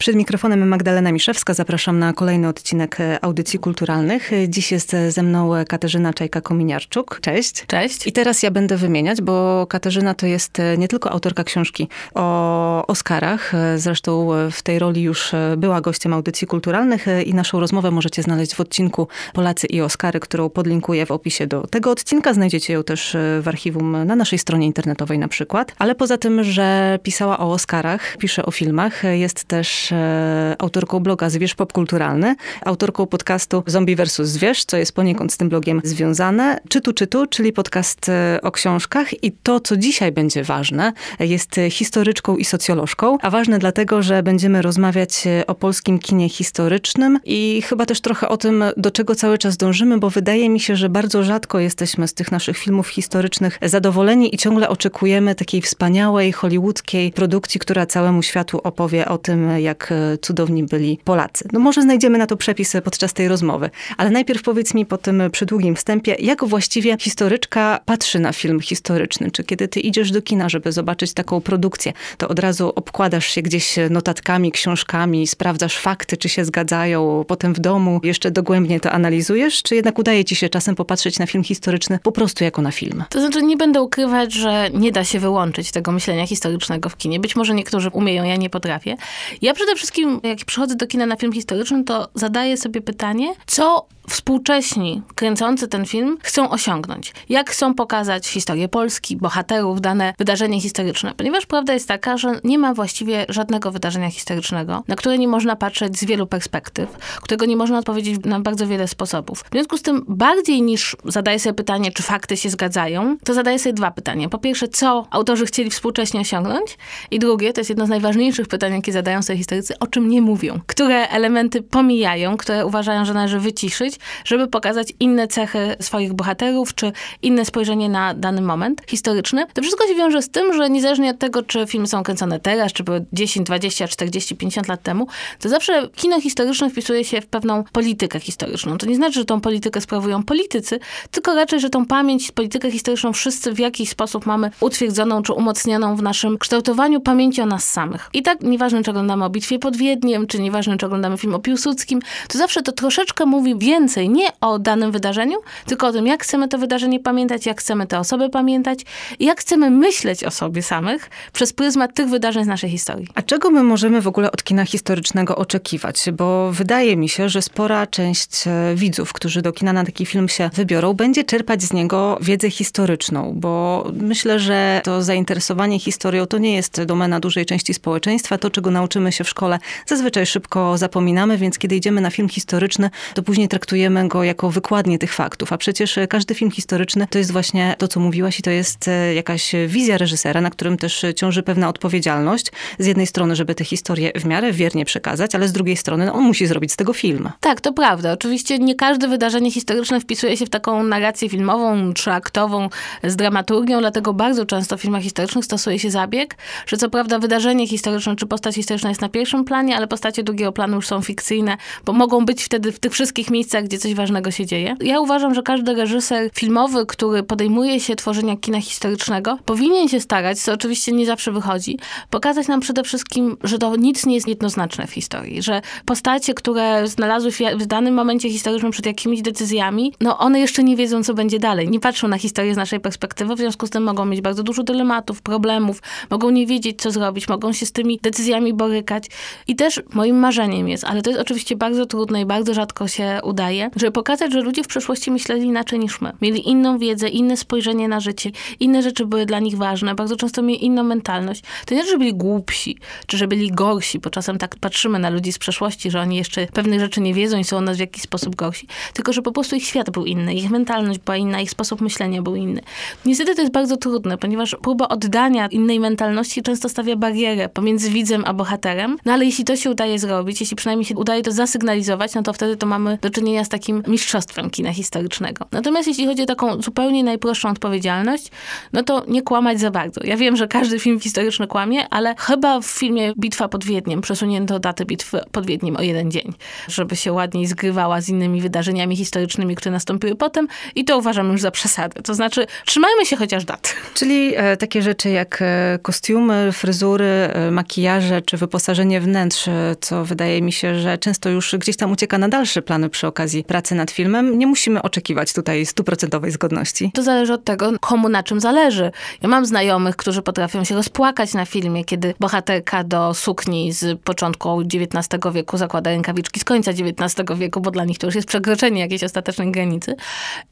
Przed mikrofonem Magdalena Miszewska. Zapraszam na kolejny odcinek e, audycji kulturalnych. Dziś jest ze mną Katarzyna Czajka-Kominiarczuk. Cześć. Cześć. I teraz ja będę wymieniać, bo Katarzyna to jest e, nie tylko autorka książki o Oscarach. E, zresztą w tej roli już była gościem audycji kulturalnych i naszą rozmowę możecie znaleźć w odcinku Polacy i Oscary, którą podlinkuję w opisie do tego odcinka. Znajdziecie ją też w archiwum na naszej stronie internetowej na przykład. Ale poza tym, że pisała o Oscarach, pisze o filmach, jest też E, autorką bloga Zwierz Popkulturalny, autorką podcastu Zombie vs. Zwierz, co jest poniekąd z tym blogiem związane. Czytu, czytu, czyli podcast e, o książkach i to, co dzisiaj będzie ważne, jest historyczką i socjolożką, a ważne dlatego, że będziemy rozmawiać e, o polskim kinie historycznym i chyba też trochę o tym, do czego cały czas dążymy, bo wydaje mi się, że bardzo rzadko jesteśmy z tych naszych filmów historycznych zadowoleni i ciągle oczekujemy takiej wspaniałej, hollywoodzkiej produkcji, która całemu światu opowie o tym, jak jak e, cudowni byli Polacy. No może znajdziemy na to przepisy podczas tej rozmowy, ale najpierw powiedz mi po tym przydługim wstępie, jak właściwie historyczka patrzy na film historyczny? Czy kiedy ty idziesz do kina, żeby zobaczyć taką produkcję, to od razu obkładasz się gdzieś notatkami, książkami, sprawdzasz fakty, czy się zgadzają, potem w domu jeszcze dogłębnie to analizujesz, czy jednak udaje ci się czasem popatrzeć na film historyczny po prostu jako na film? To znaczy nie będę ukrywać, że nie da się wyłączyć tego myślenia historycznego w kinie. Być może niektórzy umieją, ja nie potrafię. Ja przede wszystkim, jak przychodzę do kina na film historyczny, to zadaję sobie pytanie, co współcześni, kręcący ten film, chcą osiągnąć. Jak chcą pokazać historię Polski, bohaterów, dane wydarzenie historyczne. Ponieważ prawda jest taka, że nie ma właściwie żadnego wydarzenia historycznego, na które nie można patrzeć z wielu perspektyw, którego nie można odpowiedzieć na bardzo wiele sposobów. W związku z tym, bardziej niż zadaję sobie pytanie, czy fakty się zgadzają, to zadaję sobie dwa pytania. Po pierwsze, co autorzy chcieli współcześnie osiągnąć? I drugie, to jest jedno z najważniejszych pytań, jakie zadają sobie historycy, o czym nie mówią. Które elementy pomijają, które uważają, że należy wyciszyć, żeby pokazać inne cechy swoich bohaterów, czy inne spojrzenie na dany moment historyczny. To wszystko się wiąże z tym, że niezależnie od tego, czy filmy są kręcone teraz, czy były 10, 20, 40, 50 lat temu, to zawsze kino historyczne wpisuje się w pewną politykę historyczną. To nie znaczy, że tą politykę sprawują politycy, tylko raczej, że tą pamięć, politykę historyczną wszyscy w jakiś sposób mamy utwierdzoną czy umocnioną w naszym kształtowaniu pamięci o nas samych. I tak nieważne, czy oglądamy o bitwie pod Wiedniem, czy nieważne, czy oglądamy film o Piłsudskim, to zawsze to troszeczkę mówi więcej więcej nie o danym wydarzeniu, tylko o tym, jak chcemy to wydarzenie pamiętać, jak chcemy te osoby pamiętać jak chcemy myśleć o sobie samych przez pryzmat tych wydarzeń z naszej historii. A czego my możemy w ogóle od kina historycznego oczekiwać? Bo wydaje mi się, że spora część e, widzów, którzy do kina na taki film się wybiorą, będzie czerpać z niego wiedzę historyczną, bo myślę, że to zainteresowanie historią to nie jest domena dużej części społeczeństwa. To, czego nauczymy się w szkole, zazwyczaj szybko zapominamy, więc kiedy idziemy na film historyczny, to później traktujemy traktujemy go jako wykładnię tych faktów, a przecież e, każdy film historyczny to jest właśnie to, co mówiłaś i to jest e, jakaś wizja reżysera, na którym też ciąży pewna odpowiedzialność. Z jednej strony, żeby tę historię w miarę wiernie przekazać, ale z drugiej strony no, on musi zrobić z tego film. Tak, to prawda. Oczywiście nie każde wydarzenie historyczne wpisuje się w taką narrację filmową, trzyaktową z dramaturgią, dlatego bardzo często w filmach historycznych stosuje się zabieg, że co prawda wydarzenie historyczne czy postać historyczna jest na pierwszym planie, ale postacie drugiego planu już są fikcyjne, bo mogą być wtedy w tych wszystkich miejscach, gdzie coś ważnego się dzieje. Ja uważam, że każdy reżyser filmowy, który podejmuje się tworzenia kina historycznego, powinien się starać, co oczywiście nie zawsze wychodzi, pokazać nam przede wszystkim, że to nic nie jest jednoznaczne w historii, że postacie, które znalazły się w danym momencie historycznym przed jakimiś decyzjami, no one jeszcze nie wiedzą, co będzie dalej. Nie patrzą na historię z naszej perspektywy, w związku z tym mogą mieć bardzo dużo dylematów, problemów, mogą nie wiedzieć, co zrobić, mogą się z tymi decyzjami borykać. I też moim marzeniem jest, ale to jest oczywiście bardzo trudne i bardzo rzadko się udaje, żeby pokazać, że ludzie w przeszłości myśleli inaczej niż my. Mieli inną wiedzę, inne spojrzenie na życie, inne rzeczy były dla nich ważne, bardzo często mieli inną mentalność. To nie, że byli głupsi, czy że byli gorsi, bo czasem tak patrzymy na ludzi z przeszłości, że oni jeszcze pewnych rzeczy nie wiedzą i są od nas w jakiś sposób gorsi, tylko że po prostu ich świat był inny, ich mentalność była inna, ich sposób myślenia był inny. Niestety to jest bardzo trudne, ponieważ próba oddania innej mentalności często stawia barierę pomiędzy widzem a bohaterem, no ale jeśli to się udaje zrobić, jeśli przynajmniej się udaje to zasygnalizować, no to wtedy to mamy do czynienia czynienia z takim mistrzostwem kina historycznego. Natomiast jeśli chodzi o taką zupełnie najprostszą odpowiedzialność, no to nie kłamać za bardzo. Ja wiem, że każdy film historyczny kłamie, ale chyba w filmie Bitwa pod Wiedniem przesunięto datę bitwy pod Wiedniem o jeden dzień, żeby się ładniej zgrywała z innymi wydarzeniami historycznymi, które nastąpiły potem i to uważam już za przesadę. To znaczy, trzymajmy się chociaż dat. Czyli e, takie rzeczy jak e, kostiumy, fryzury, e, makijaże czy wyposażenie wnętrz, e, co wydaje mi się, że często już gdzieś tam ucieka na dalsze plany przy okazji pracy nad filmem. Nie musimy oczekiwać tutaj stuprocentowej zgodności. To zależy od tego, komu na czym zależy. Ja mam znajomych, którzy potrafią się rozpłakać na filmie, kiedy bohaterka do sukni z początku XIX wieku zakłada rękawiczki z końca XIX wieku, bo dla nich to już jest przekroczenie jakiejś ostatecznej granicy.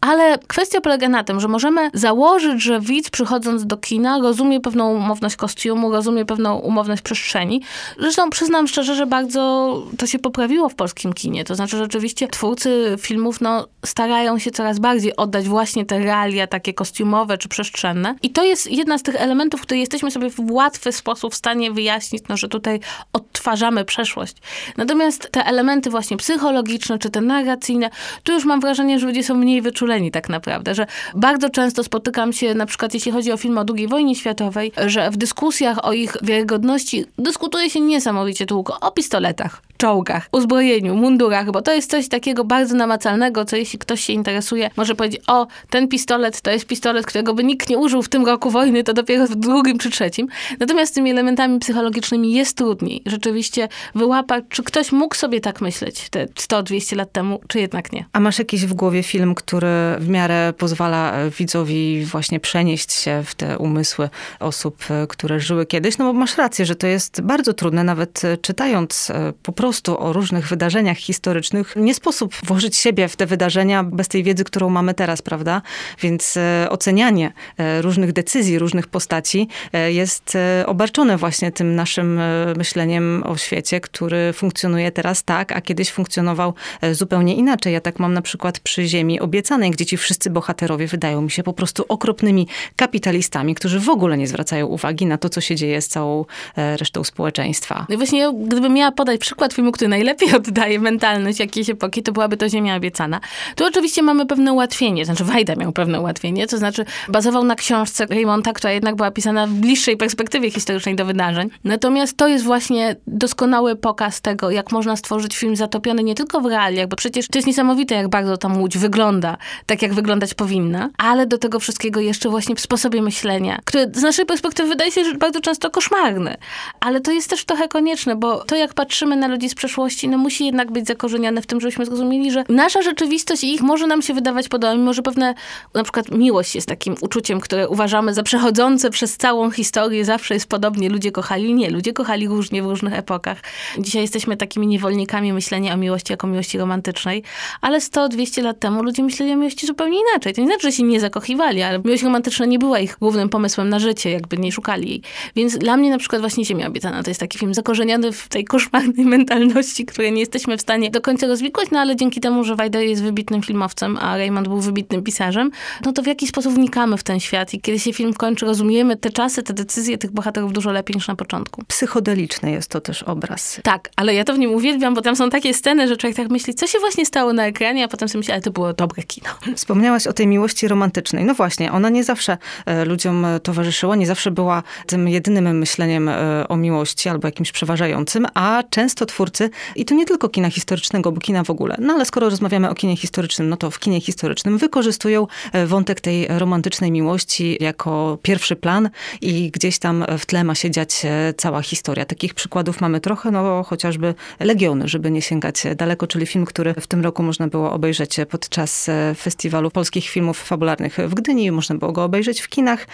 Ale kwestia polega na tym, że możemy założyć, że widz przychodząc do kina rozumie pewną umowność kostiumu, rozumie pewną umowność przestrzeni. Zresztą przyznam szczerze, że bardzo to się poprawiło w polskim kinie. To znaczy rzeczywiście twórcy filmów no, starają się coraz bardziej oddać właśnie te realia takie kostiumowe czy przestrzenne. I to jest jedna z tych elementów, które jesteśmy sobie w łatwy sposób w stanie wyjaśnić, no, że tutaj odtwarzamy przeszłość. Natomiast te elementy właśnie psychologiczne czy te narracyjne, tu już mam wrażenie, że ludzie są mniej wyczuleni tak naprawdę, że bardzo często spotykam się, na przykład jeśli chodzi o film o II wojnie światowej, że w dyskusjach o ich wiarygodności dyskutuje się niesamowicie długo o pistoletach, czołgach, uzbrojeniu, mundurach, bo to jest coś takiego bardzo namacalnego, co jeśli ktoś się interesuje, może powiedzieć, o, ten pistolet to jest pistolet, którego by nikt nie użył w tym roku wojny, to dopiero w drugim czy trzecim. Natomiast z tymi elementami psychologicznymi jest trudniej. Rzeczywiście wyłapać, czy ktoś mógł sobie tak myśleć te 100-200 lat temu, czy jednak nie. A masz jakiś w głowie film, który w miarę pozwala e, widzowi właśnie przenieść się w te umysły osób, e, które żyły kiedyś? No bo masz rację, że to jest bardzo trudne, nawet e, czytając po prostu o różnych wydarzeniach historycznych, nie sposób włożyć siebie w te wydarzenia bez tej wiedzy, którą mamy teraz, prawda? Więc ocenianie różnych decyzji, różnych postaci jest obarczone właśnie tym naszym myśleniem o świecie, który funkcjonuje teraz tak, a kiedyś funkcjonował zupełnie inaczej. Ja tak mam na przykład przy Ziemi Obiecanej, gdzie ci wszyscy bohaterowie wydają mi się po prostu okropnymi kapitalistami, którzy w ogóle nie zwracają uwagi na to, co się dzieje z całą e, resztą społeczeństwa. No i właśnie, gdybym miała podać przykład filmu, który najlepiej oddaje mentalność jakiejś epoki, to byłaby to Ziemia Obiecana. Tu oczywiście mamy pewne ułatwienie, znaczy Wajda miał pewne ułatwienie, to znaczy bazował na książce Raymonta, która jednak była pisana w bliższej perspektywie historycznej do wydarzeń. Natomiast to jest właśnie doskonały pokaz tego, jak można stworzyć film zatopiony nie tylko w realiach, bo przecież to jest niesamowite, jak bardzo ta łódź wygląda, tak jak wyglądać powinna, ale do tego wszystkiego jeszcze właśnie w sposobie myślenia, który z naszej perspektywy wydaje się bardzo często koszmarny. Ale to jest też trochę konieczne, bo to jak patrzymy na ludzi z przeszłości, no musi jednak być zakorzenione w tym, żebyśmy zrozumieli, że nasza rzeczywistość i ich może nam się wydawać podobna, mimo że pewne, na przykład miłość jest takim uczuciem, które uważamy za przechodzące przez całą historię, zawsze jest podobnie, ludzie kochali. Nie, ludzie kochali różnie w różnych epokach. Dzisiaj jesteśmy takimi niewolnikami myślenia o miłości jako miłości romantycznej, ale 100-200 lat temu ludzie myśleli o miłości zupełnie inaczej. To nie znaczy, że się nie zakochiwali, ale miłość romantyczna nie była ich głównym pomysłem na życie, jakby nie szukali jej. Więc dla mnie na przykład właśnie Ziemia Obiecana to jest taki film zakorzeniony w tej koszmarnej mentalności, której nie jesteśmy w stanie do końca rozwikłać, no ale dzięki temu, że Wajda jest wybitnym filmowcem, a Raymond był wybitnym pisarzem, no to w jaki sposób wnikamy w ten świat i kiedy się film kończy, rozumiemy te czasy, te decyzje tych bohaterów dużo lepiej niż na początku. Psychodeliczny jest to też obraz. Tak, ale ja to w nim uwielbiam, bo tam są takie sceny, że człowiek tak myśli, co się właśnie stało na ekranie, a potem sobie myśli, ale to było dobre kino. Wspomniałaś o tej miłości romantycznej. No właśnie, ona nie zawsze e, ludziom towarzyszyła, nie zawsze była tym jedynym myśleniem e, o miłości albo jakimś przeważającym, a często twórcy, i to nie tylko kina historycznego, bo kina w ogóle, no ale skoro rozmawiamy o kinie historycznym, no to w kinie historycznym wykorzystują wątek tej romantycznej miłości jako pierwszy plan i gdzieś tam w tle ma się dziać cała historia. Takich przykładów mamy trochę, no chociażby Legiony, żeby nie sięgać daleko, czyli film, który w tym roku można było obejrzeć podczas Festiwalu Polskich Filmów Fabularnych w Gdyni. Można było go obejrzeć w kinach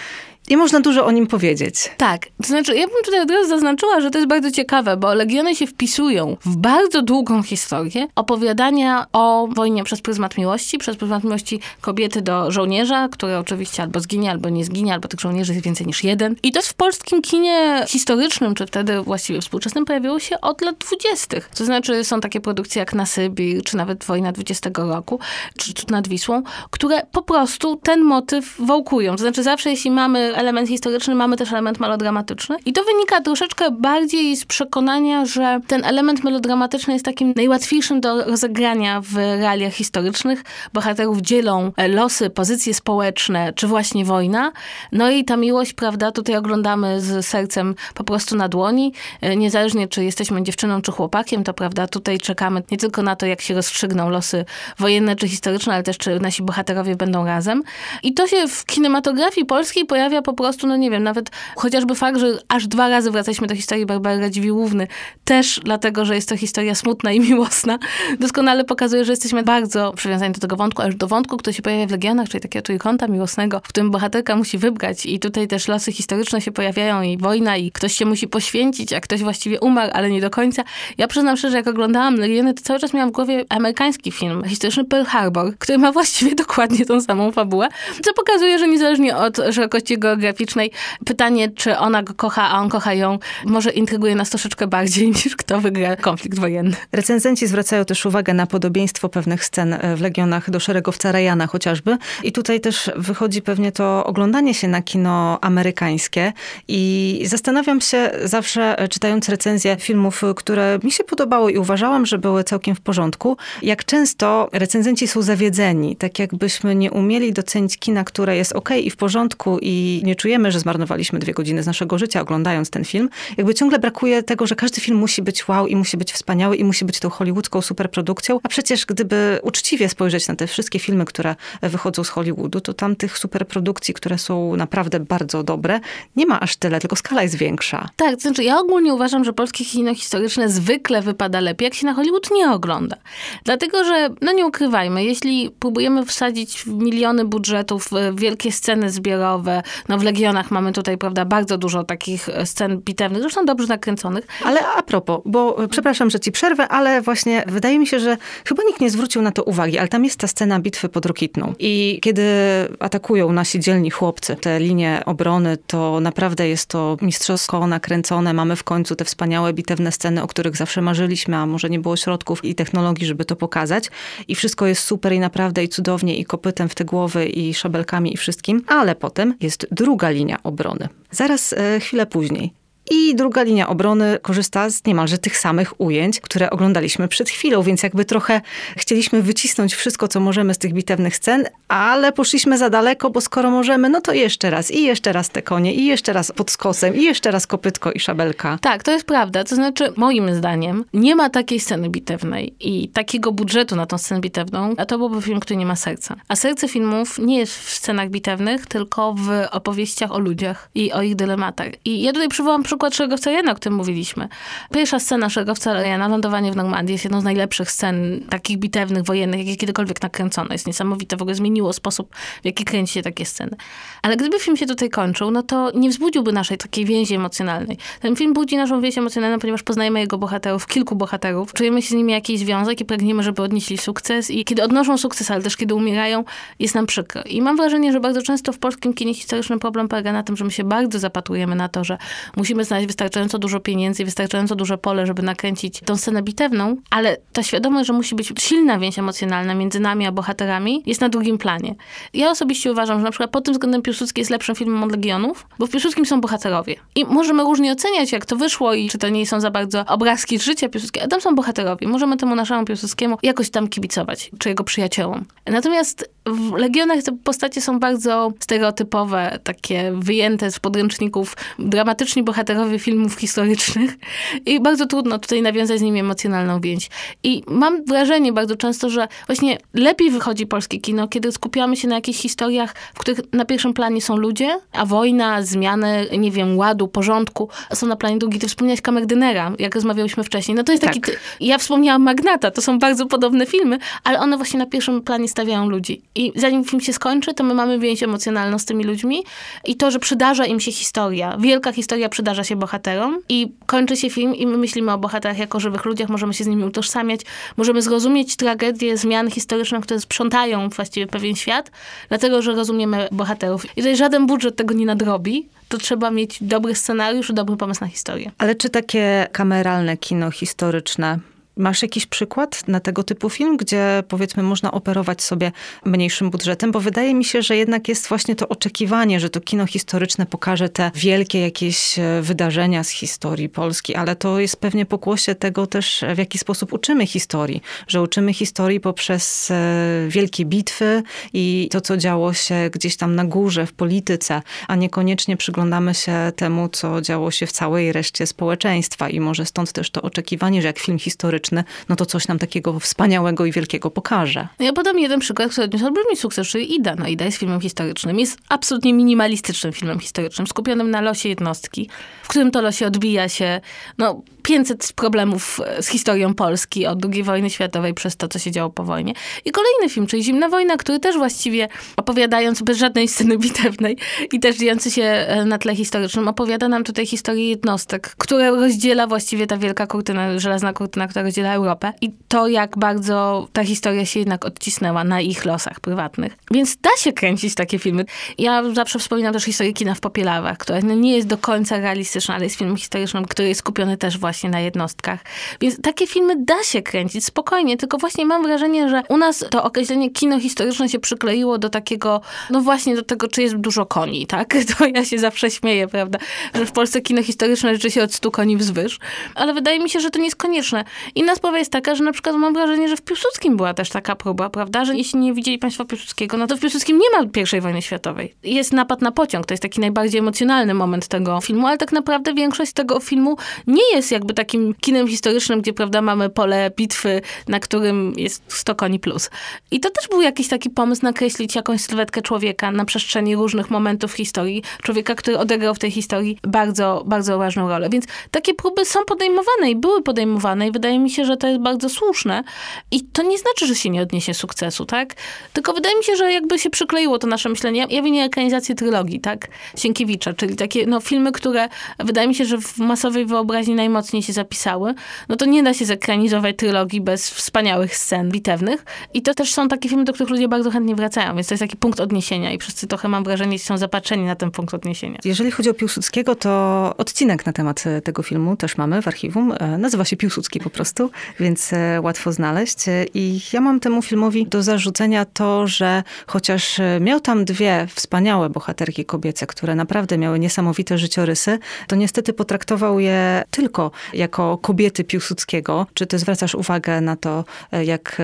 i można dużo o nim powiedzieć. Tak. To znaczy, ja bym tutaj od razu zaznaczyła, że to jest bardzo ciekawe, bo Legiony się wpisują w bardzo długą historię opowiadania o wojnie przez pryzmat miłości, przez pryzmat miłości kobiety do żołnierza, który oczywiście albo zginie, albo nie zginie, albo tych żołnierzy jest więcej niż jeden. I to w polskim kinie historycznym, czy wtedy właściwie współczesnym, pojawiło się od lat dwudziestych. To znaczy, są takie produkcje jak Na Sybir, czy nawet Wojna 20 roku, czy Cud nad Wisłą, które po prostu ten motyw wałkują. To znaczy, zawsze jeśli mamy element historyczny, mamy też element melodramatyczny. I to wynika troszeczkę bardziej z przekonania, że ten element melodramatyczny jest takim najłatwiejszym do rozegrania w realiach historycznych. Bohaterów dzielą losy, pozycje społeczne, czy właśnie wojna. No i ta miłość, prawda, tutaj oglądamy z sercem po prostu na dłoni. E, niezależnie, czy jesteśmy dziewczyną, czy chłopakiem, to prawda, tutaj czekamy nie tylko na to, jak się rozstrzygną losy wojenne, czy historyczne, ale też, czy nasi bohaterowie będą razem. I to się w kinematografii polskiej pojawia po prostu, no nie wiem, nawet chociażby fakt, że aż dwa razy wracaliśmy do historii Barbary Radziwiłłówny, też dlatego, że jest to historia smutna i miłosna, doskonale pokazuje, że jesteśmy bardzo przywiązani do tego wątku, aż do wątku, który się pojawia w Legionach, czyli takiego trójkąta miłosnego, w którym bohaterka musi wybrać i tutaj też losy historyczne się pojawiają i wojna i ktoś się musi poświęcić, a ktoś właściwie umarł, ale nie do końca. Ja przyznam szczerze, jak oglądałam Legiony, to cały czas miałam w głowie amerykański film historyczny Pearl Harbor, który ma właściwie dokładnie tą samą fabułę, co pokazuje, że niezależnie od szerokości geograficznej, pytanie, czy ona go kocha, a on kocha ją, może intryguje nas troszeczkę bardziej niż kto wygra konflikt wojenny. Recenzenci zwracają też uwagę na podobieństwo pewnych scen w Legionach do szeregowca Ryana chociażby. I tutaj też wychodzi pewnie to oglądanie się na kino amerykańskie i zastanawiam się zawsze, czytając recenzje filmów, które mi się podobały i uważałam, że były całkiem w porządku, jak często recenzenci są zawiedzeni, tak jakbyśmy nie umieli docenić kina, które jest ok i w porządku i nie czujemy, że zmarnowaliśmy dwie godziny z naszego życia oglądając ten film. Jakby ciągle brakuje tego, że każdy film musi być wow i musi być wspaniały i musi być tą hollywoodzką superprodukcją, a przecież gdyby uczciwie spojrzeć na te wszystkie filmy, które wychodzą z Hollywoodu, to tam tych superprodukcji, które są naprawdę bardzo dobre, nie ma aż tyle, tylko skala jest większa. Tak, to znaczy ja ogólnie uważam, że polskie kino historyczne zwykle wypada lepiej, jak się na Hollywood nie ogląda. Dlatego, że, no nie ukrywajmy, jeśli próbujemy wsadzić miliony budżetów, wielkie sceny zbiorowe, no w Legionach mamy tutaj, prawda, bardzo dużo takich scen bitewnych, zresztą dobrze nakręconych. Ale a propos, bo przepraszam, że ci przerwę, ale właśnie wydaje mi się, że chyba nikt nie zwrócił na to uwagi, ale tam jest ta scena bitwy pod Rokitną. I kiedy atakują nasi dzielni chłopcy te linie obrony, to naprawdę jest to mistrzowsko nakręcone. Mamy w końcu te wspaniałe bitewne sceny, o których zawsze marzyliśmy, a może nie było środków i technologii, żeby to pokazać. I wszystko jest super i naprawdę i cudownie i kopytem w te głowy i szabelkami i wszystkim. Ale potem jest druga linia obrony. Zaraz, e, chwilę później. I druga linia obrony korzysta z niemalże tych samych ujęć, które oglądaliśmy przed chwilą, więc jakby trochę chcieliśmy wycisnąć wszystko, co możemy z tych bitewnych scen, ale poszliśmy za daleko, bo skoro możemy, no to jeszcze raz i jeszcze raz te konie i jeszcze raz pod skosem i jeszcze raz kopytko i szabelka. Tak, to jest prawda. To znaczy, moim zdaniem, nie ma takiej sceny bitewnej i takiego budżetu na tą scenę bitewną, a to byłby film, który nie ma serca. A serce filmów nie jest w scenach bitewnych, tylko w opowieściach o ludziach i o ich dylematach. I ja tutaj przywołam przykład Szeregowca Jana, o którym mówiliśmy. Pierwsza scena Szeregowca Jana, lądowanie w Normandii, jest jedną z najlepszych scen takich bitewnych, wojennych, jakie kiedykolwiek nakręcono. Jest niesamowite, w ogóle zmieniło sposób, w jaki kręci się takie sceny. Ale gdyby film się tutaj kończył, no to nie wzbudziłby naszej takiej więzi emocjonalnej. Ten film budzi naszą więź emocjonalną, ponieważ poznajemy jego bohaterów, kilku bohaterów, czujemy się z nimi jakiś związek i pragniemy, żeby odnieśli sukces i kiedy odnoszą sukces, ale też kiedy umierają, jest nam przykro. I mam wrażenie, że bardzo często w polskim kinie historycznym problem polega na tym, że my się bardzo zapatrujemy na to, że musimy znaleźć wystarczająco dużo pieniędzy i wystarczająco duże pole, żeby nakręcić tą scenę bitewną, ale ta świadomość, że musi być silna więź emocjonalna między nami a bohaterami, jest na drugim planie. Ja osobiście uważam, że na przykład pod tym względem Piłsudski jest lepszym filmem od Legionów, bo w Piłsudskim są bohaterowie. I możemy różnie oceniać, jak to wyszło i czy to nie są za bardzo obrazki życia Piłsudskiego, a tam są bohaterowie. Możemy temu naszemu Piłsudskiemu jakoś tam kibicować, czy jego przyjaciołom. Natomiast w Legionach te postacie są bardzo stereotypowe, takie wyjęte z podręczników, dramatyczni bohaterowie filmów historycznych i bardzo trudno tutaj nawiązać z nimi emocjonalną więź. I mam wrażenie bardzo często, że właśnie lepiej wychodzi polskie kino, kiedy skupiamy się na jakichś historiach, w których na pierwszym planie są ludzie, a wojna, zmiany, nie wiem, ładu, porządku są na planie drugi. Ty wspomniałeś Kamerdynera, jak rozmawiałyśmy wcześniej. No to jest taki... Tak. Ja wspomniałam Magnata, to są bardzo podobne filmy, ale one właśnie na pierwszym planie stawiają ludzi. I zanim film się skończy, to my mamy więź emocjonalną z tymi ludźmi i to, że przydarza im się historia, wielka historia przydarza się bohaterom i kończy się film i my myślimy o bohaterach jako żywych ludziach, możemy się z nimi utożsamiać, możemy zrozumieć tragedię zmian historycznych, które sprzątają właściwie pewien świat, dlatego, że rozumiemy bohaterów. I tutaj żaden budżet tego nie nadrobi, to trzeba mieć dobry scenariusz i dobry pomysł na historię. Ale czy takie kameralne kino historyczne Masz jakiś przykład na tego typu film, gdzie powiedzmy można operować sobie mniejszym budżetem? Bo wydaje mi się, że jednak jest właśnie to oczekiwanie, że to kino historyczne pokaże te wielkie jakieś e, wydarzenia z historii Polski, ale to jest pewnie pokłosie tego też, w jaki sposób uczymy historii. Że uczymy historii poprzez e, wielkie bitwy i to, co działo się gdzieś tam na górze, w polityce, a niekoniecznie przyglądamy się temu, co działo się w całej reszcie społeczeństwa. I może stąd też to oczekiwanie, że jak film historyczny, no to coś nam takiego wspaniałego i wielkiego pokaże. Ja podam jeden przykład, który odniósł olbrzymi sukces, czyli Ida. No Ida jest filmem historycznym. Jest absolutnie minimalistycznym filmem historycznym, skupionym na losie jednostki, w którym to losie odbija się no, 500 problemów z historią Polski od II wojny światowej przez to, co się działo po wojnie. I kolejny film, czyli Zimna Wojna, który też właściwie opowiadając bez żadnej sceny bitewnej i też dziejący się e, na tle historycznym, opowiada nam tutaj historię jednostek, które rozdziela właściwie ta wielka kurtyna, żelazna kurtyna, która rozdziela Europę i to, jak bardzo ta historia się jednak odcisnęła na ich losach prywatnych. Więc da się kręcić takie filmy. Ja zawsze wspominam też historię kina w Popielawach, która no nie jest do końca realistyczna, ale jest filmem historycznym, który jest skupiony też właśnie na jednostkach. Więc takie filmy da się kręcić spokojnie, tylko właśnie mam wrażenie, że u nas to określenie kino historyczne się przykleiło do takiego, no właśnie do tego, czy jest dużo koni, tak? To ja się zawsze śmieję, prawda? Że w Polsce kino historyczne liczy się od stu koni wzwyż. Ale wydaje mi się, że to nie jest konieczne. Inna sprawa jest taka, że na przykład mam wrażenie, że w Piłsudskim była też taka próba, prawda? Że jeśli nie widzieli Państwo Piłsudskiego, no to w Piłsudskim nie ma I wojny światowej. Jest napad na pociąg, to jest taki najbardziej emocjonalny moment tego filmu, ale tak naprawdę większość tego filmu nie jest jakby takim kinem historycznym, gdzie, prawda, mamy pole bitwy, na którym jest 100 koni plus. I to też był jakiś taki pomysł nakreślić jakąś sylwetkę człowieka na przestrzeni różnych momentów historii. Człowieka, który odegrał w tej historii bardzo, bardzo ważną rolę. Więc takie próby są podejmowane i były podejmowane i wydaje mi się, że to jest bardzo słuszne. I to nie znaczy, że się nie odniesie sukcesu, tak? Tylko wydaje mi się, że jakby się przykleiło to nasze myślenie. Ja winię ekranizację trylogii, tak? Sienkiewicza, czyli takie no, filmy, które wydaje mi się, że w masowej wyobraźni najmocniej się zapisały. No to nie da się zekranizować trylogii bez wspaniałych scen bitewnych. I to też są takie filmy, do których ludzie bardzo chętnie wracają, więc to jest taki punkt odniesienia i wszyscy trochę mam wrażenie, są zapatrzeni na ten punkt odniesienia. Jeżeli chodzi o Piłsudskiego, to odcinek na temat tego filmu też mamy w archiwum. E, nazywa się Piłsudski po prostu, więc e, łatwo znaleźć. I ja mam temu filmowi do zarzucenia to, że chociaż miał tam dwie wspaniałe bohaterki kobiece, które naprawdę miały niesamowite życiorysy, to niestety potraktował je tylko jako kobiety Piłsudskiego. Czy ty zwracasz uwagę na to, jak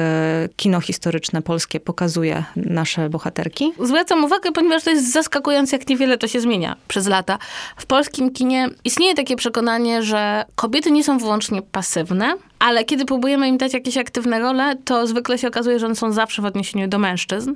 kino historyczne polskie pokazuje nasze bohaterki? Zwracam uwagę, ponieważ to jest zaskakujące, jak niewiele to się zmienia przez lata. W polskim kinie istnieje takie przekonanie, że kobiety nie są wyłącznie pasywne, ale kiedy próbujemy im dać jakieś aktywne role, to zwykle się okazuje, że one są zawsze w odniesieniu do mężczyzn.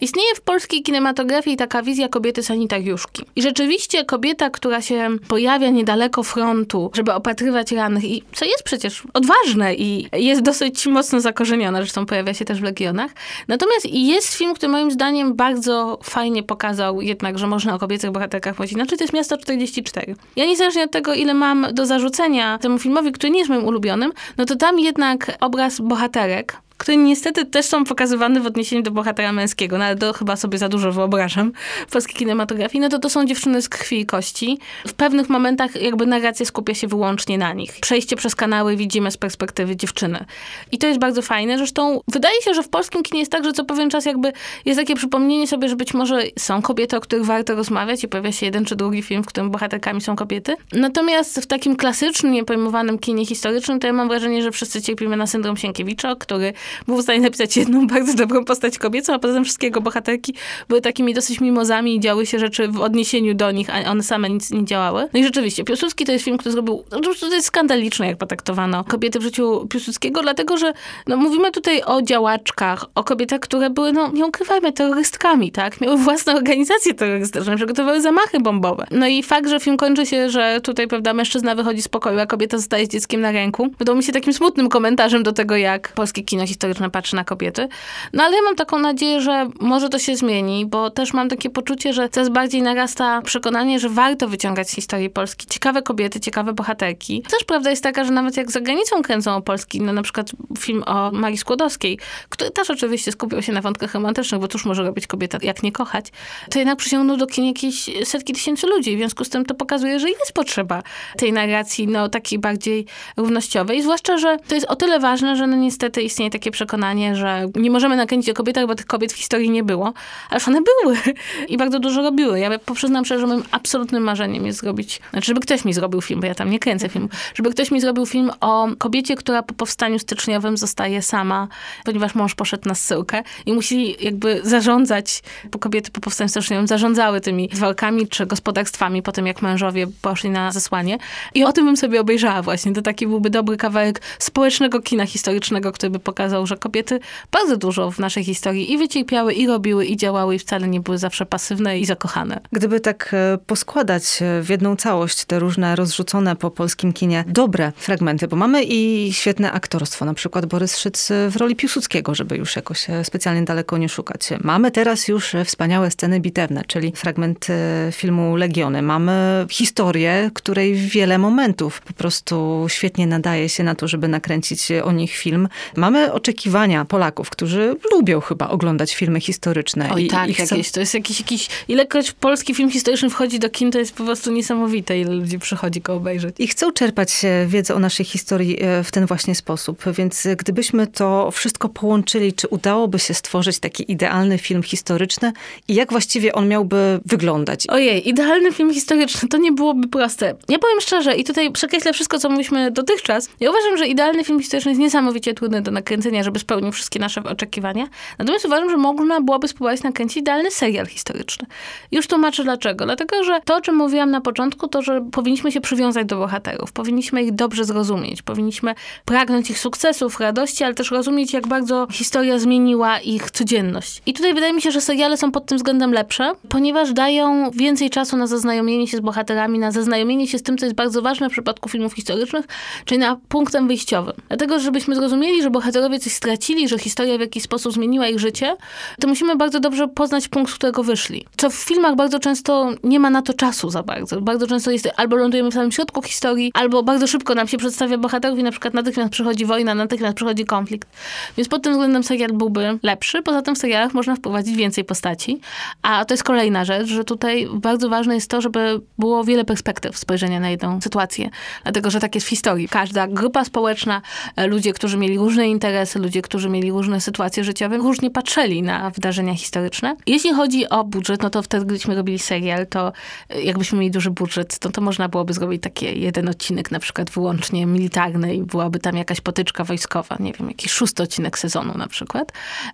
Istnieje w polskiej kinematografii taka wizja kobiety sanitariuszki. I rzeczywiście kobieta, która się pojawia niedaleko frontu, żeby opatrywać rannych, i co jest przecież odważne i jest dosyć mocno zakorzeniona, zresztą pojawia się też w Legionach. Natomiast jest film, który moim zdaniem bardzo fajnie pokazał jednak, że można o kobiecych bohaterkach mówić. Znaczy to jest Miasto 44. Ja niezależnie od tego, ile mam do zarzucenia temu filmowi, który nie jest moim ulubionym, no to tam jednak obraz bohaterek, które niestety też są pokazywane w odniesieniu do bohatera męskiego, no ale to chyba sobie za dużo wyobrażam w polskiej kinematografii, no to to są dziewczyny z krwi i kości. W pewnych momentach jakby narracja skupia się wyłącznie na nich. Przejście przez kanały widzimy z perspektywy dziewczyny. I to jest bardzo fajne. Zresztą wydaje się, że w polskim kinie jest tak, że co pewien czas jakby jest takie przypomnienie sobie, że być może są kobiety, o których warto rozmawiać i pojawia się jeden czy drugi film, w którym bohaterkami są kobiety. Natomiast w takim klasycznym, niepojmowanym kinie historycznym, to ja mam wrażenie, że wszyscy cierpimy na syndrom Sienkiewicza, który był w stanie napisać jedną bardzo dobrą postać kobiecą, a poza tym wszystkiego bohaterki były takimi dosyć mimozami i działy się rzeczy w odniesieniu do nich, a one same nic nie działały. No i rzeczywiście, Piłsudski to jest film, który zrobił, no, to jest skandaliczne, jak potraktowano kobiety w życiu Piłsudskiego, dlatego, że no, mówimy tutaj o działaczkach, o kobietach, które były, no nie ukrywajmy, terrorystkami, tak? Miały własne organizacje terrorystyczne, przygotowały zamachy bombowe. No i fakt, że film kończy się, że tutaj, prawda, mężczyzna wychodzi z pokoju, a kobieta zostaje z dzieckiem na ręku, wydało mi się takim smutnym komentarzem do tego, jak polskie kino historyczne patrzy na kobiety. No ale ja mam taką nadzieję, że może to się zmieni, bo też mam takie poczucie, że coraz bardziej narasta przekonanie, że warto wyciągać z historii Polski ciekawe kobiety, ciekawe bohaterki. Też prawda jest taka, że nawet jak za granicą kręcą o Polski, no na przykład film o Marii Skłodowskiej, który też oczywiście skupił się na wątkach romantycznych, bo cóż może robić kobieta, jak nie kochać, to jednak przyciągnął do kin jakieś setki tysięcy ludzi. W związku z tym to pokazuje, że jest potrzeba tej narracji, no takiej bardziej równościowej. Zwłaszcza, że to jest o tyle ważne, że no niestety istnieje takie przekonanie, że nie możemy nakręcić o kobietach, bo tych kobiet w historii nie było. Ależ one były i bardzo dużo robiły. Ja przyznam szczerze, że moim absolutnym marzeniem jest zrobić, znaczy, żeby ktoś mi zrobił film, bo ja tam nie kręcę filmu, żeby ktoś mi zrobił film o kobiecie, która po powstaniu styczniowym zostaje sama, ponieważ mąż poszedł na zsyłkę i musi jakby zarządzać, bo kobiety po powstaniu styczniowym zarządzały tymi walkami czy gospodarstwami po tym, jak mężowie poszli na zesłanie. I o tym bym sobie obejrzała właśnie. To taki byłby dobry kawałek społecznego kina historycznego, który by pokazał, że kobiety bardzo dużo w naszej historii i wycierpiały, i robiły, i działały, i wcale nie były zawsze pasywne i zakochane. Gdyby tak e, poskładać e, w jedną całość te różne rozrzucone po polskim kinie dobre fragmenty, bo mamy i świetne aktorstwo, na przykład Borys Szyc w roli Piłsudskiego, żeby już jakoś e, specjalnie daleko nie szukać. Mamy teraz już wspaniałe sceny bitewne, czyli fragment filmu Legiony. Mamy historię, której wiele momentów po prostu świetnie nadaje się na to, żeby nakręcić o nich film. Mamy oczekiwania Polaków, którzy lubią chyba oglądać filmy historyczne. Oj, I, tak, i chcą... jakieś, to jest jakiś, jakiś, ilekroć polski film historyczny wchodzi do kin, to jest po prostu niesamowite, ile ludzi przychodzi go obejrzeć. I chcą czerpać wiedzę o naszej historii e, w ten właśnie sposób, więc gdybyśmy to wszystko połączyli, czy udałoby się stworzyć taki idealny film historyczny i jak właściwie on miałby wyglądać? Ojej, idealny film historyczny, to nie byłoby proste. Ja powiem szczerze i tutaj przekreślę wszystko, co mówiliśmy dotychczas. Ja uważam, że idealny film historyczny jest niesamowicie trudny do nakręcenia, żeby spełnił wszystkie nasze oczekiwania. Natomiast uważam, że można byłoby spróbować nakręcić idealny serial historyczny. Już tłumaczę dlaczego. Dlatego, że to, o czym mówiłam na początku, to, że powinniśmy się przywiązać do bohaterów, powinniśmy ich dobrze zrozumieć, powinniśmy pragnąć ich sukcesów, radości, ale też rozumieć, jak bardzo historia zmieniła ich codzienność. I tutaj wydaje mi się, że seriale są pod tym względem lepsze, ponieważ dają więcej czasu na zaznajomienie się z bohaterami, na zaznajomienie się z tym, co jest bardzo ważne w przypadku filmów historycznych, czyli na punktem wyjściowym. Dlatego, żebyśmy zrozumieli, że bohaterowie coś stracili, że historia w jakiś sposób zmieniła ich życie, to musimy bardzo dobrze poznać punkt, z którego wyszli. Co w filmach bardzo często nie ma na to czasu za bardzo. Bardzo często jest albo lądujemy w samym środku historii, albo bardzo szybko nam się przedstawia bohaterów i na przykład natychmiast przychodzi wojna, natychmiast przychodzi konflikt. Więc pod tym względem serial byłby lepszy. Poza tym w serialach można wprowadzić więcej postaci. A to jest kolejna rzecz, że tutaj bardzo ważne jest to, żeby było wiele perspektyw spojrzenia na jedną sytuację. Dlatego, że tak jest w historii. Każda grupa społeczna, e, ludzie, którzy mieli różne interesy, ludzie, którzy mieli różne sytuacje życiowe, różnie patrzyli na wydarzenia historyczne. Jeśli chodzi o budżet, no to wtedy, gdybyśmy robili serial, to e, jakbyśmy mieli duży budżet, to, to można byłoby zrobić taki jeden odcinek na przykład wyłącznie militarny i byłaby tam jakaś potyczka wojskowa, nie wiem, jakiś szósty odcinek sezonu na przykład.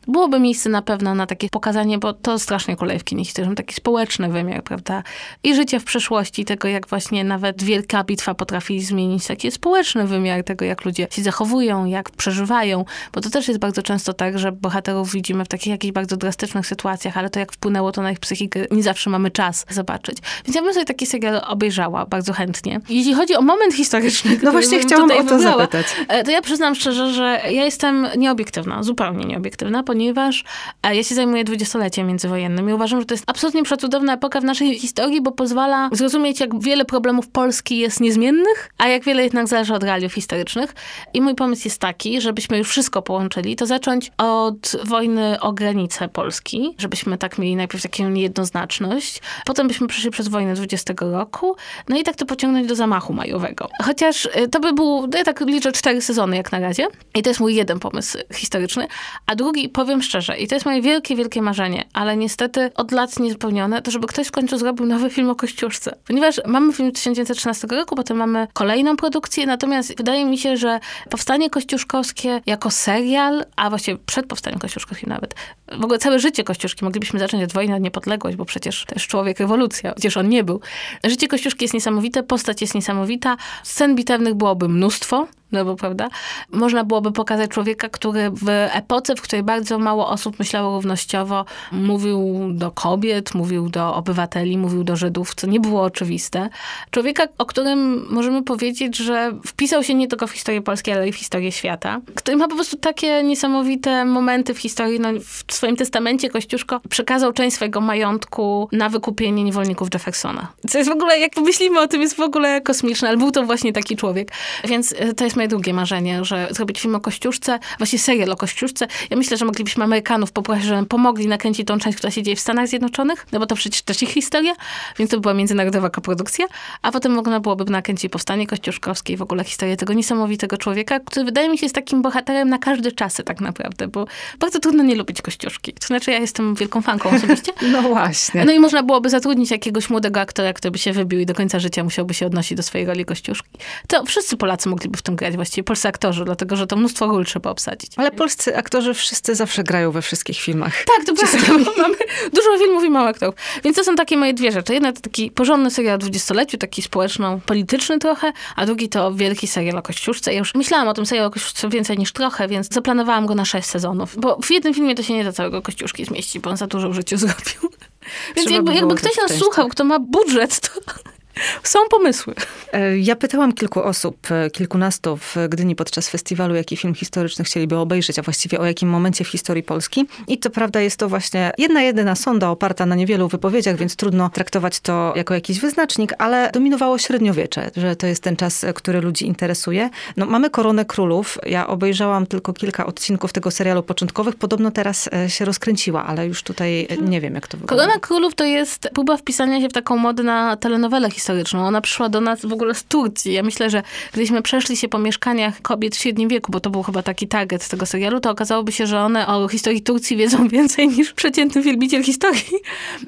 Byłoby miejsce na pewno na takie pokazanie, bo to strasznie kuleje w kinie historycznym, taki społeczny wymiar, prawda? I życie w przeszłości, tego jak właśnie nawet wielka bitwa potrafi zmienić taki społeczny wymiar tego, jak ludzie się zachowują, jak przeżywają, bo to też jest bardzo często tak, że bohaterów widzimy w takich jakichś bardzo drastycznych sytuacjach, ale to jak wpłynęło to na ich psychikę, nie zawsze mamy czas zobaczyć. Więc ja bym sobie taki serial obejrzała bardzo chętnie. Jeśli chodzi o moment historyczny, no właśnie chciałam o to wybrała, zapytać. E, to ja przyznam szczerze, że ja jestem nieobiektywna, zupełnie nieobiektywna, ponieważ e, ja się zajmuję dwudziestoleciem międzywojennym i uważam, że to jest absolutnie przecudowna epoka w naszej historii, bo pozwala zrozumieć, jak wiele problemów Polski jest niezmiennych, a jak wiele jednak zależy od realiów historycznych. I mój pomysł jest taki, żebyśmy już wszystko połączyli, to zacząć od wojny o granice Polski, żebyśmy tak mieli najpierw taką niejednoznaczność, potem byśmy przeszli przez wojnę 20 roku, no i tak to pociągnąć do zamachu majowego. Chociaż y, to by był, ja tak liczę cztery sezony jak na razie i to jest mój jeden pomysł historyczny, a drugi, powiem szczerze, i to jest moje wielkie, wielkie marzenie, ale niestety od lat niespełnione, to żeby ktoś w końcu zrobił nowy film o Kościuszce. Ponieważ mamy film 1913 roku, potem mamy kolejną produkcję, natomiast wydaje mi się, że powstanie kościuszkowskie jako serial, a właściwie przed powstaniem kościuszkowskim nawet, w ogóle całe życie Kościuszki moglibyśmy zacząć od wojny na niepodległość, bo przecież też człowiek rewolucja, chociaż on nie był. Życie Kościuszki jest niesamowite, postać jest niesamowita, scen bitewnych byłoby mnóstwo, no bo prawda, można byłoby pokazać człowieka, który w epoce, w której bardzo mało osób myślało równościowo, mówił do kobiet, mówił do obywateli, mówił do Żydów, co nie było oczywiste. Człowieka, o którym możemy powiedzieć, że wpisał się nie tylko w historię Polski, ale i w historię świata, który ma po prostu takie niesamowite momenty w historii. No, w swoim testamencie Kościuszko przekazał część swojego majątku na wykupienie niewolników Jeffersona. Co jest w ogóle, jak myślimy o tym, jest w ogóle kosmiczne, ale był to właśnie taki człowiek. Więc e, to jest moje drugie marzenie, że zrobić film o Kościuszce, właśnie serial o Kościuszce. Ja myślę, że moglibyśmy Amerykanów poprosić, żeby pomogli nakręcić tą część, która się dzieje w Stanach Zjednoczonych, no bo to przecież też ich historia, więc to była międzynarodowa koprodukcja, a potem można byłoby nakręcić powstanie kościuszkowskie i w ogóle historię tego niesamowitego człowieka, który wydaje mi się jest takim bohaterem na każde czasy tak naprawdę, bo bardzo trudno nie lubić Kościuszki. To znaczy ja jestem wielką fanką osobiście. No właśnie. No i można byłoby zatrudnić jakiegoś młodego aktora, który by się wybił i do końca życia musiałby się odnosić do swojej roli Kościuszki. To wszyscy Polacy mogliby w tym grać, właściwie polscy aktorzy, dlatego że to mnóstwo ról trzeba obsadzić. Ale polscy aktorzy wszyscy zawsze grają we wszystkich filmach. Tak, to prawda, mamy dużo filmów i mało aktorów. Więc to są takie moje dwie rzeczy. Jedna to taki porządny serial o dwudziestoleciu, taki społeczno-polityczny trochę, a drugi to wielki serial o Kościuszce. Ja już myślałam o tym serialu o Kościuszce więcej niż trochę, więc zaplanowałam go na sześć sezonów. Bo w jednym filmie to się nie da całego Kościuszki zmieścić, bo on za dużo w życiu zrobił. Więc jakby, jakby ktoś nas słuchał, kto ma budżet, to są pomysły. E, ja pytałam kilku osób, e, kilkunastu w Gdyni podczas festiwalu, jaki film historyczny chcieliby obejrzeć, a właściwie o jakim momencie w historii Polski. I to prawda jest to właśnie jedna jedyna sonda oparta na niewielu wypowiedziach, więc trudno traktować to jako jakiś wyznacznik, ale dominowało średniowiecze, że to jest ten czas, e, który ludzi interesuje. No, mamy Koronę Królów. Ja obejrzałam tylko kilka odcinków tego serialu początkowych. Podobno teraz się rozkręciła, ale już tutaj nie wiem, jak to wygląda. Korona Królów to jest próba wpisania się w taką modę na telenowelę historyczną historyczną. Ona przyszła do nas w ogóle z Turcji. Ja myślę, że gdybyśmy przeszli się po mieszkaniach kobiet w średnim wieku, bo to był chyba taki target tego serialu, to okazałoby się, że one o historii Turcji wiedzą więcej niż przeciętny wielbiciel historii.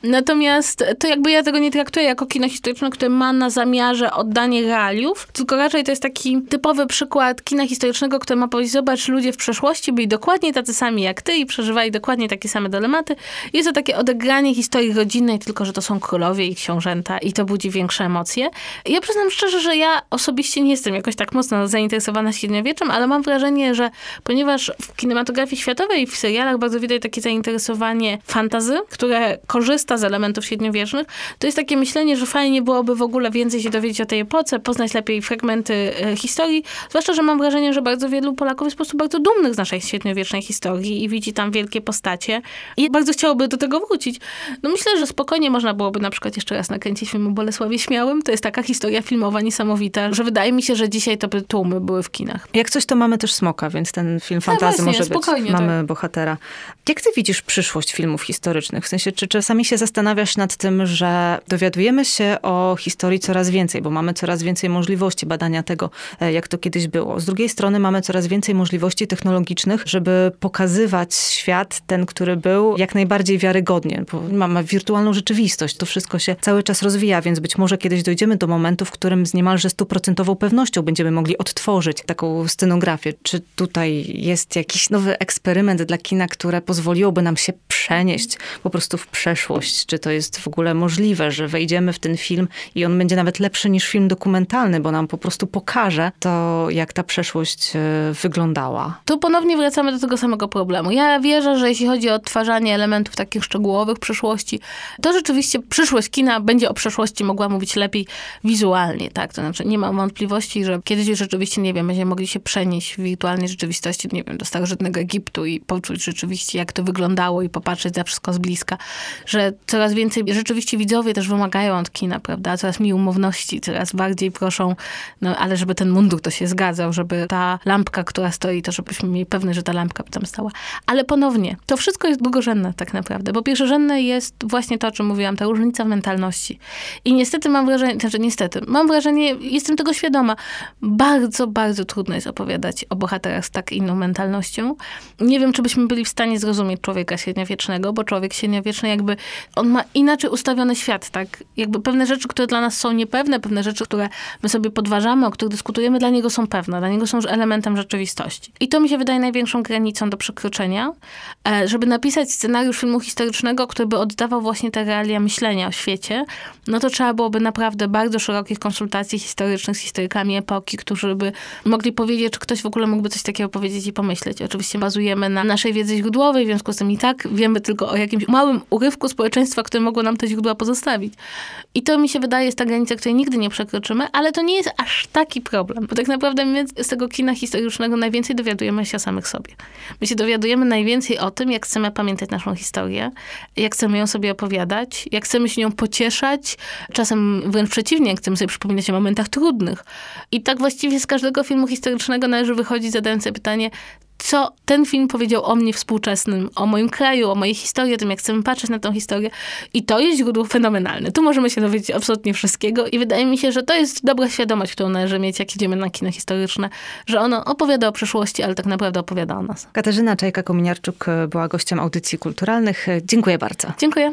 Natomiast to jakby ja tego nie traktuję jako kino historyczne, które ma na zamiarze oddanie realiów, tylko raczej to jest taki typowy przykład kina historycznego, które ma powiedzieć, zobacz, ludzie w przeszłości byli dokładnie tacy sami jak ty i przeżywali dokładnie takie same dylematy. Jest to takie odegranie historii rodzinnej, tylko że to są królowie i książęta i to budzi większe emocje. Ja przyznam szczerze, że ja osobiście nie jestem jakoś tak mocno zainteresowana średniowieczem, ale mam wrażenie, że ponieważ w kinematografii światowej i w serialach bardzo widać takie zainteresowanie fantazy, które korzysta z elementów średniowiecznych, to jest takie myślenie, że fajnie byłoby w ogóle więcej się dowiedzieć o tej epoce, poznać lepiej fragmenty e, historii, zwłaszcza, że mam wrażenie, że bardzo wielu Polaków jest po prostu bardzo dumnych z naszej średniowiecznej historii i widzi tam wielkie postacie i bardzo chciałoby do tego wrócić. No myślę, że spokojnie można byłoby na przykład jeszcze raz nakręcić film o Bolesławie Śmiałym, miałem, to jest taka historia filmowa niesamowita, że wydaje mi się, że dzisiaj to by tłumy były w kinach. Jak coś, to mamy też Smoka, więc ten film no fantazy no może być. Mamy tak. bohatera. Jak ty widzisz przyszłość filmów historycznych? W sensie, czy czasami się zastanawiasz nad tym, że dowiadujemy się o historii coraz więcej, bo mamy coraz więcej możliwości badania tego, e, jak to kiedyś było. Z drugiej strony mamy coraz więcej możliwości technologicznych, żeby pokazywać świat, ten, który był, jak najbardziej wiarygodnie, bo mamy wirtualną rzeczywistość. To wszystko się cały czas rozwija, więc być może kiedyś dojdziemy do momentu, w którym z niemalże stuprocentową pewnością będziemy mogli odtworzyć taką scenografię. Czy tutaj jest jakiś nowy eksperyment dla kina, które pozwoliłoby nam się przenieść po prostu w przeszłość? Czy to jest w ogóle możliwe, że wejdziemy w ten film i on będzie nawet lepszy niż film dokumentalny, bo nam po prostu pokaże to, jak ta przeszłość e, wyglądała? Tu ponownie wracamy do tego samego problemu. Ja wierzę, że jeśli chodzi o odtwarzanie elementów takich szczegółowych przyszłości, to rzeczywiście przyszłość kina będzie o przeszłości mogła mówić lepiej wizualnie, tak? To znaczy nie mam wątpliwości, że kiedyś rzeczywiście, nie wiem, będziemy mogli się przenieść w wirtualnej rzeczywistości, nie wiem, do starożytnego Egiptu i poczuć rzeczywiście, jak to wyglądało i popatrzeć na wszystko z bliska, że coraz więcej rzeczywiście widzowie też wymagają od kina, prawda? Coraz mniej umowności, coraz bardziej proszą, no ale żeby ten mundur to się zgadzał, żeby ta lampka, która stoi, to żebyśmy mieli pewność, że ta lampka by tam stała. Ale ponownie, to wszystko jest drugorzędne tak naprawdę, bo pierwszorzędne jest właśnie to, o czym mówiłam, ta różnica w mentalności. I niestety mam wrażenie, znaczy niestety, mam wrażenie, jestem tego świadoma, bardzo, bardzo trudno jest opowiadać o bohaterach z tak inną mentalnością. Nie wiem, czy byśmy byli w stanie zrozumieć człowieka średniowiecznego, bo człowiek średniowieczny jakby, on ma inaczej ustawiony świat, tak? Jakby pewne rzeczy, które dla nas są niepewne, pewne rzeczy, które my sobie podważamy, o których dyskutujemy, dla niego są pewne, dla niego są już elementem rzeczywistości. I to mi się wydaje największą granicą do przekroczenia, e, żeby napisać scenariusz filmu historycznego, który by oddawał właśnie te realia myślenia o świecie, no to trzeba byłoby naprawdę bardzo szerokich konsultacji historycznych z historykami epoki, którzy by mogli powiedzieć, czy ktoś w ogóle mógłby coś takiego powiedzieć i pomyśleć. Oczywiście bazujemy na naszej wiedzy źródłowej, w związku z tym i tak wiemy tylko o jakimś małym urywku społeczeństwa, które mogło nam te źródła pozostawić. I to mi się wydaje jest ta granica, której nigdy nie przekroczymy, ale to nie jest aż taki problem, bo tak naprawdę my z tego kina historycznego najwięcej dowiadujemy się o samych sobie. My się dowiadujemy najwięcej o tym, jak chcemy pamiętać naszą historię, jak chcemy ją sobie opowiadać, jak chcemy się nią pocieszać, czasem wręcz przeciwnie, jak chcemy sobie przypominać o momentach trudnych. I tak właściwie z każdego filmu historycznego należy wychodzić zadając sobie pytanie, co ten film powiedział o mnie współczesnym, o moim kraju, o mojej historii, o tym, jak chcemy patrzeć na tą historię. I to jest źródło fenomenalne. Tu możemy się dowiedzieć absolutnie wszystkiego i wydaje mi się, że to jest dobra świadomość, którą należy mieć, jak idziemy na kino historyczne, że ono opowiada o przeszłości, ale tak naprawdę opowiada o nas. Katarzyna Czajka-Kominiarczuk była gościem audycji kulturalnych. Dziękuję bardzo. Dziękuję.